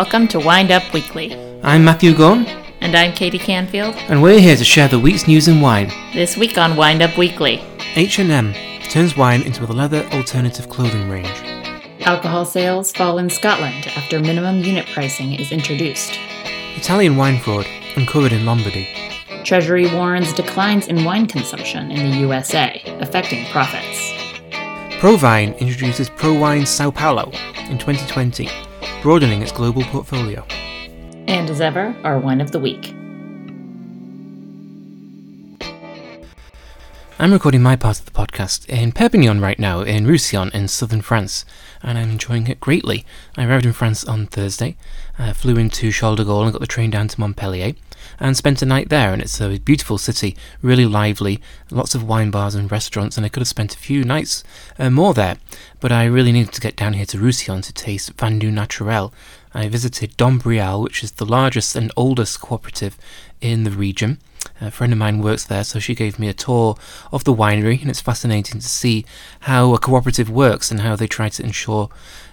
Welcome to Wind Up Weekly. I'm Matthew Gunn, And I'm Katie Canfield. and we're here to share the week's news in wine. This week on Wind Up Weekly, H&M turns wine into a leather alternative clothing range. alcohol sales fall in Scotland after minimum unit pricing is introduced. Italian wine fraud uncovered in Lombardy. Treasury warns declines in wine consumption in the USA, affecting profits. ProWein introduces ProWein Sao Paulo in 2020, broadening its global portfolio. And as ever, our wine of the week. I'm recording my part of the podcast in Perpignan right now, in Roussillon, in southern France, and I'm enjoying it greatly. I arrived in France on Thursday, uh, flew into Charles de Gaulle and got the train down to Montpellier, and spent a night there. And it's a beautiful city, really lively, lots of wine bars and restaurants, and I could have spent a few nights uh, more there. But I really needed to get down here to Roussillon to taste Vin Doux Naturel. I visited Dom Brial, which is the largest and oldest cooperative in the region. A friend of mine works there, so she gave me a tour of the winery, and it's fascinating to see how a cooperative works and how they try to ensure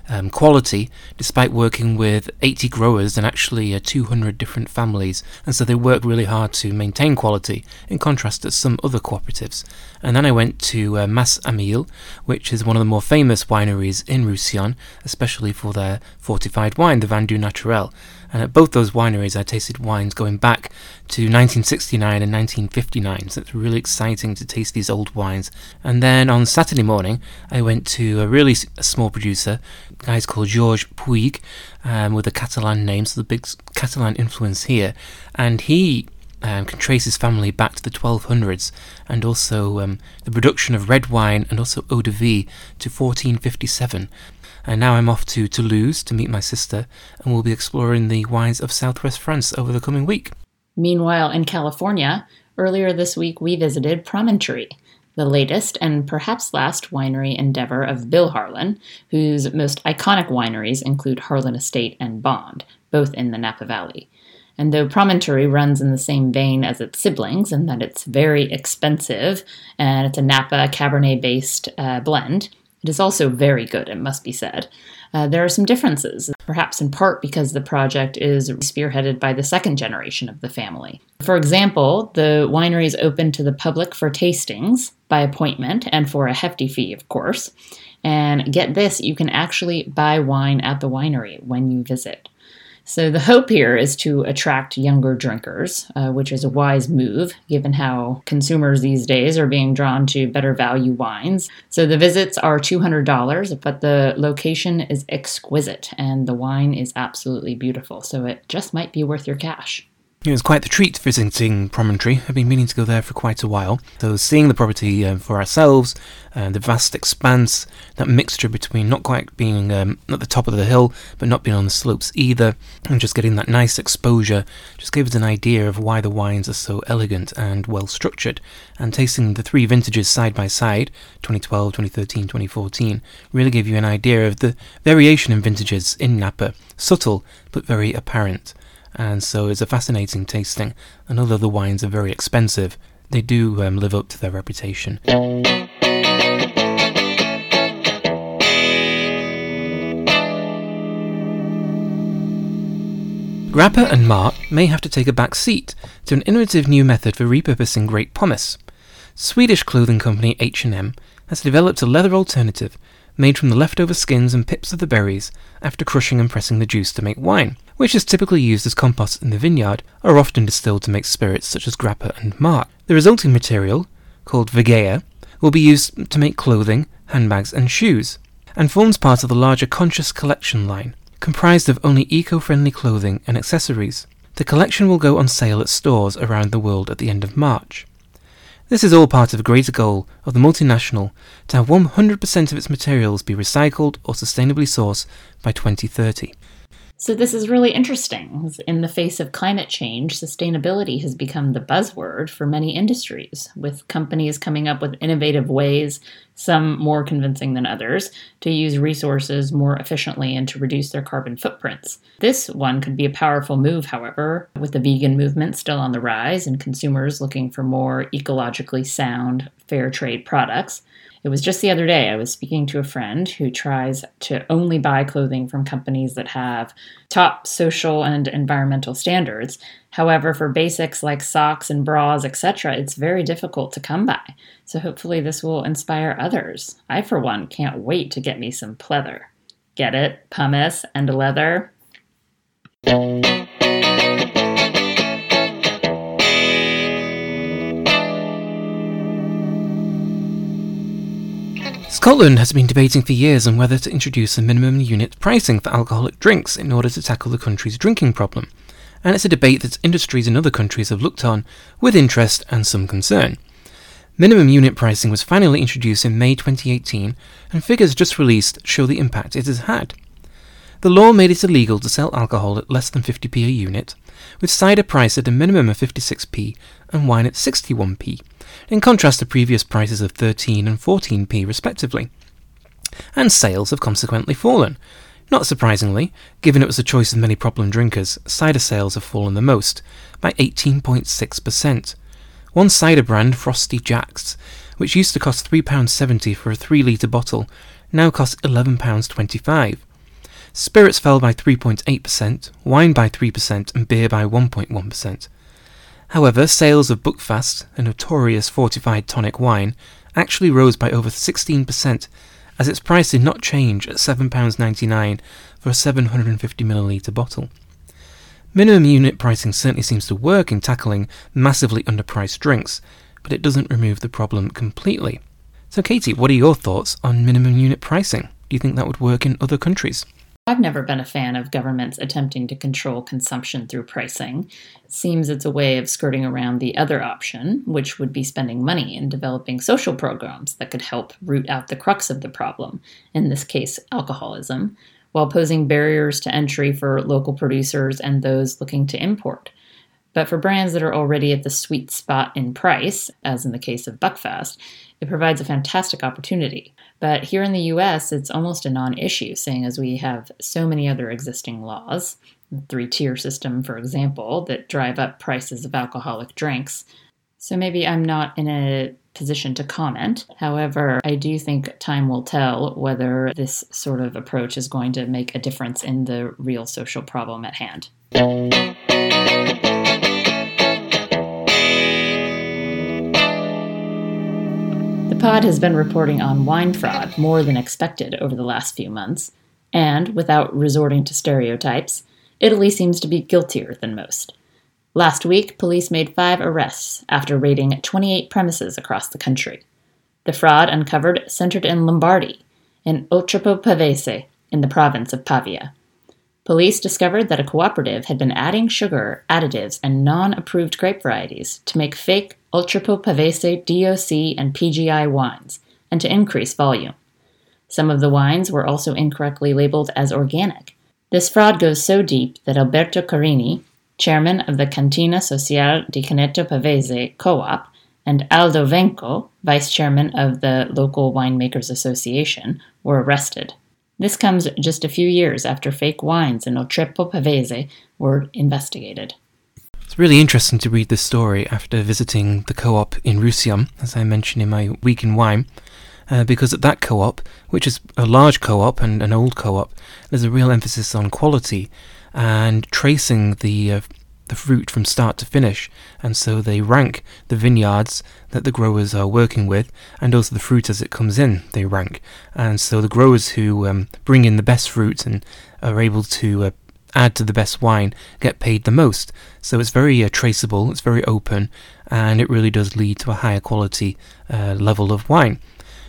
um, quality despite working with 80 growers and actually uh, 200 different families. And so they work really hard to maintain quality in contrast to some other cooperatives. And then I went to uh, Mas Amiel, which is one of the more famous wineries in Roussillon, especially for their fortified wine, the Vin Doux Naturel. And at both those wineries, I tasted wines going back to 1969 and 1959. So it's really exciting to taste these old wines. And then on Saturday morning, I went to a really small producer, guy's called Georges Puig, um, with a Catalan name, so the big Catalan influence here. And he um, can trace his family back to the 1200s and also um, the production of red wine and also eau de vie to 1457. And now I'm off to Toulouse to meet my sister, and we'll be exploring the wines of southwest France over the coming week. Meanwhile, in California, earlier this week we visited Promontory, the latest and perhaps last winery endeavor of Bill Harlan, whose most iconic wineries include Harlan Estate and Bond, both in the Napa Valley. And though Promontory runs in the same vein as its siblings in that it's very expensive and it's a Napa Cabernet based uh, blend, it is also very good, it must be said. Uh, there are some differences, perhaps in part because the project is spearheaded by the second generation of the family. For example, the winery is open to the public for tastings by appointment and for a hefty fee, of course. And get this, you can actually buy wine at the winery when you visit. So the hope here is to attract younger drinkers, uh, which is a wise move given how consumers these days are being drawn to better value wines. So the visits are $200, but the location is exquisite and the wine is absolutely beautiful. So it just might be worth your cash. It was quite the treat visiting Promontory. I've been meaning to go there for quite a while. So seeing the property uh, for ourselves, uh, the vast expanse, that mixture between not quite being um, at the top of the hill, but not being on the slopes either, and just getting that nice exposure, just gave us an idea of why the wines are so elegant and well structured. And tasting the three vintages side by side, 2012, 2013, 2014, really gave you an idea of the variation in vintages in Napa, subtle but very apparent and so it's a fascinating tasting. And although the wines are very expensive, they do um, live up to their reputation. Grappa and Marc may have to take a back seat to an innovative new method for repurposing grape pomace. Swedish clothing company H&M has developed a leather alternative made from the leftover skins and pips of the berries after crushing and pressing the juice to make wine, which is typically used as compost in the vineyard are often distilled to make spirits such as grappa and marc. The resulting material, called Vegea, will be used to make clothing, handbags, and shoes, and forms part of the larger Conscious Collection line, comprised of only eco-friendly clothing and accessories. The collection will go on sale at stores around the world at the end of March. This is all part of a greater goal of the multinational to have 100% of its materials be recycled or sustainably sourced by 2030. So, this is really interesting. In the face of climate change, sustainability has become the buzzword for many industries, with companies coming up with innovative ways, some more convincing than others, to use resources more efficiently and to reduce their carbon footprints. This one could be a powerful move, however, with the vegan movement still on the rise and consumers looking for more ecologically sound fair trade products. It was just the other day I was speaking to a friend who tries to only buy clothing from companies that have top social and environmental standards. However, for basics like socks and bras, etc., it's very difficult to come by. So hopefully this will inspire others. I, for one, can't wait to get me some pleather. Get it? Pumice and leather? Scotland has been debating for years on whether to introduce a minimum unit pricing for alcoholic drinks in order to tackle the country's drinking problem, and it's a debate that industries in other countries have looked on with interest and some concern. Minimum unit pricing was finally introduced in May 2018, and figures just released show the impact it has had. The law made it illegal to sell alcohol at less than 50p a unit, with cider priced at a minimum of 56p and wine at 61p, in contrast to previous prices of 13 and 14p respectively. And sales have consequently fallen. Not surprisingly, given it was the choice of many problem drinkers, cider sales have fallen the most, by 18.6%. One cider brand, Frosty Jack's, which used to cost £3.70 for a 3 litre bottle, now costs £11.25. Spirits fell by 3.8%, wine by 3%, and beer by 1.1%. However, sales of Buckfast, a notorious fortified tonic wine, actually rose by over 16%, as its price did not change at £7.99 for a 750ml bottle. Minimum unit pricing certainly seems to work in tackling massively underpriced drinks, but it doesn't remove the problem completely. So, Katie, what are your thoughts on minimum unit pricing? Do you think that would work in other countries? I've never been a fan of governments attempting to control consumption through pricing. It seems it's a way of skirting around the other option, which would be spending money in developing social programs that could help root out the crux of the problem, in this case, alcoholism, while posing barriers to entry for local producers and those looking to import. But for brands that are already at the sweet spot in price, as in the case of Buckfast, it provides a fantastic opportunity. But here in the US, it's almost a non issue, seeing as we have so many other existing laws, the three tier system, for example, that drive up prices of alcoholic drinks. So maybe I'm not in a position to comment. However, I do think time will tell whether this sort of approach is going to make a difference in the real social problem at hand. Pod has been reporting on wine fraud more than expected over the last few months, and, without resorting to stereotypes, Italy seems to be guiltier than most. Last week, police made five arrests after raiding 28 premises across the country. The fraud uncovered centered in Lombardy, in Oltrepò Pavese, in the province of Pavia. Police discovered that a cooperative had been adding sugar, additives, and non approved grape varieties to make fake Oltrepò Pavese DOC and PGI wines, and to increase volume. Some of the wines were also incorrectly labeled as organic. This fraud goes so deep that Alberto Carini, chairman of the Cantina Sociale di Canneto Pavese co-op, and Aldo Venco, vice chairman of the local winemakers association, were arrested. This comes just a few years after fake wines in Oltrepò Pavese were investigated. It's really interesting to read this story after visiting the co op in Roussillon, as I mentioned in my Week in Wine, uh, because at that co op, which is a large co op and an old co op, there's a real emphasis on quality and tracing the uh, the fruit from start to finish, and so they rank the vineyards that the growers are working with, and also the fruit as it comes in. They rank, and so the growers who um, bring in the best fruit and are able to uh, add to the best wine get paid the most. So it's very uh, traceable, it's very open, and it really does lead to a higher quality uh, level of wine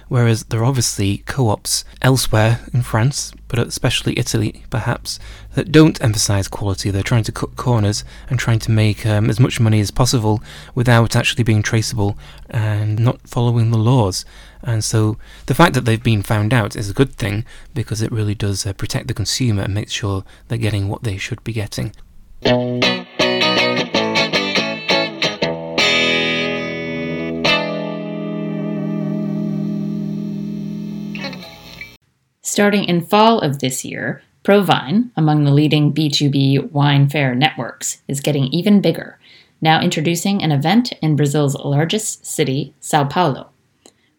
whereas there are obviously co ops elsewhere in France, but especially Italy perhaps, that don't emphasize quality. They're trying to cut corners and trying to make um, as much money as possible without actually being traceable and not following the laws. And so the fact that they've been found out is a good thing because it really does uh, protect the consumer and makes sure they're getting what they should be getting. Starting in fall of this year, ProWein, among the leading B2B wine fair networks, is getting even bigger, now introducing an event in Brazil's largest city, Sao Paulo.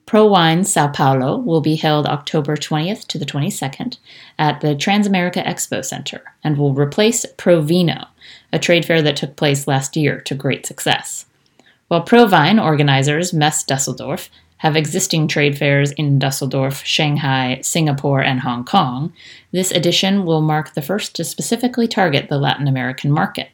ProWein Sao Paulo will be held October 20th to the 22nd at the Transamerica Expo Center and will replace Provino, a trade fair that took place last year to great success. While ProWein organizers Messe Dusseldorf have existing trade fairs in Dusseldorf, Shanghai, Singapore, and Hong Kong, this edition will mark the first to specifically target the Latin American market.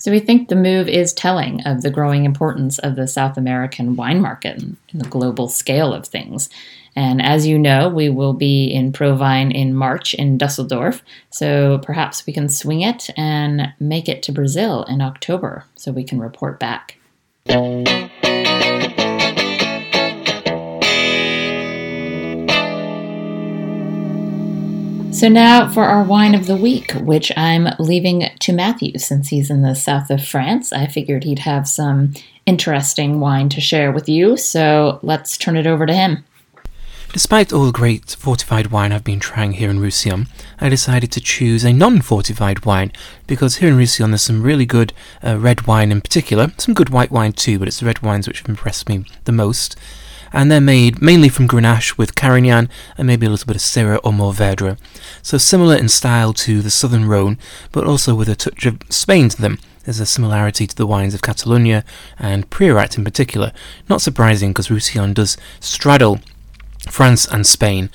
So we think the move is telling of the growing importance of the South American wine market in the global scale of things. And as you know, we will be in ProWein in March in Dusseldorf, so perhaps we can swing it and make it to Brazil in October so we can report back. So now for our wine of the week, which I'm leaving to Matthew since he's in the south of France. I figured he'd have some interesting wine to share with you, so let's turn it over to him. Despite all the great fortified wine I've been trying here in Roussillon, I decided to choose a non-fortified wine because here in Roussillon there's some really good uh, red wine in particular, some good white wine too, but it's the red wines which have impressed me the most. And they're made mainly from Grenache with Carignan and maybe a little bit of Syrah or Mourvèdre. So similar in style to the Southern Rhone, but also with a touch of Spain to them. There's a similarity to the wines of Catalonia and Priorat in particular. Not surprising because Roussillon does straddle France and Spain,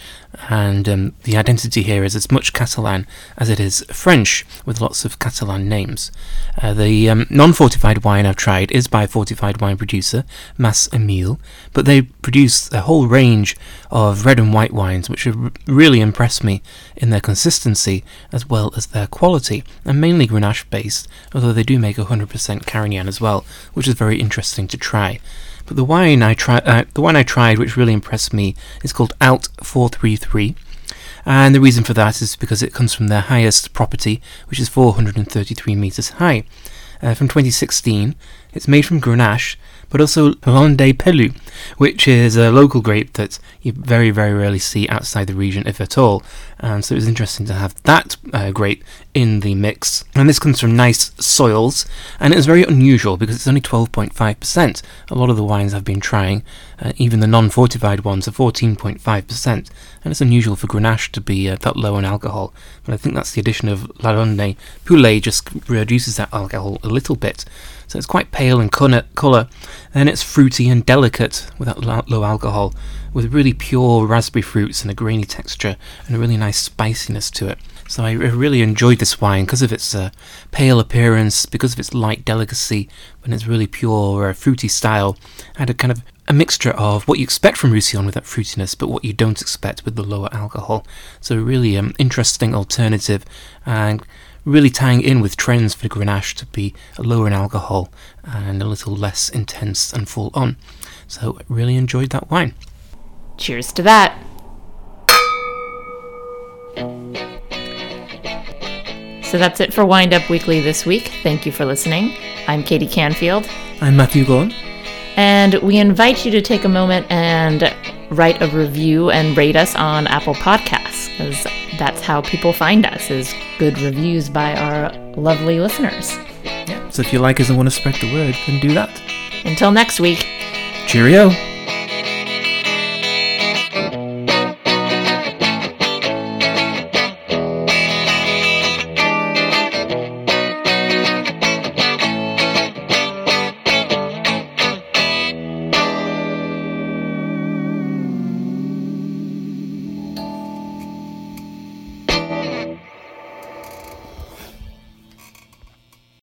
and um, the identity here is as much Catalan as it is French, with lots of Catalan names. Uh, the um, non-fortified wine I've tried is by a fortified wine producer, Mas Amiel, but they produce a whole range of red and white wines which have really impressed me in their consistency as well as their quality, and mainly Grenache based, although they do make 100% Carignan as well, which is very interesting to try. But the wine I tried, uh, the wine I tried, which really impressed me, is called Alt 433. And the reason for that is because it comes from their highest property, which is 433 meters high. Uh, from 2016, it's made from Grenache, but also Lledoner Pelut, which is a local grape that you very, very rarely see outside the region, if at all. And so it was interesting to have that uh, grape in the mix. And this comes from nice soils, and it is very unusual because it's only 12.5%. A lot of the wines I've been trying, uh, even the non fortified ones, are 14.5%. And it's unusual for Grenache to be uh, that low in alcohol. But I think that's the addition of Lledoner Pelut just reduces that alcohol a little bit. So it's quite pale in colour. Then it's fruity and delicate without low alcohol, with really pure raspberry fruits and a grainy texture and a really nice spiciness to it. So I really enjoyed this wine because of its uh, pale appearance, because of its light delicacy, and its really pure uh, fruity style. Had a kind of a mixture of what you expect from Roussillon with that fruitiness, but what you don't expect with the lower alcohol. So really um, interesting alternative and really tying in with trends for Grenache to be lower in alcohol and a little less intense and full on. So, really enjoyed that wine. Cheers to that. So that's it for Wind Up Weekly this week. Thank you for listening. I'm Katie Canfield. I'm Matthew Gorn. And we invite you to take a moment and write a review and rate us on Apple Podcasts because that's how people find us is good reviews by our lovely listeners. Yeah. So if you like us and want to spread the word, then do that. Until next week. Cheerio.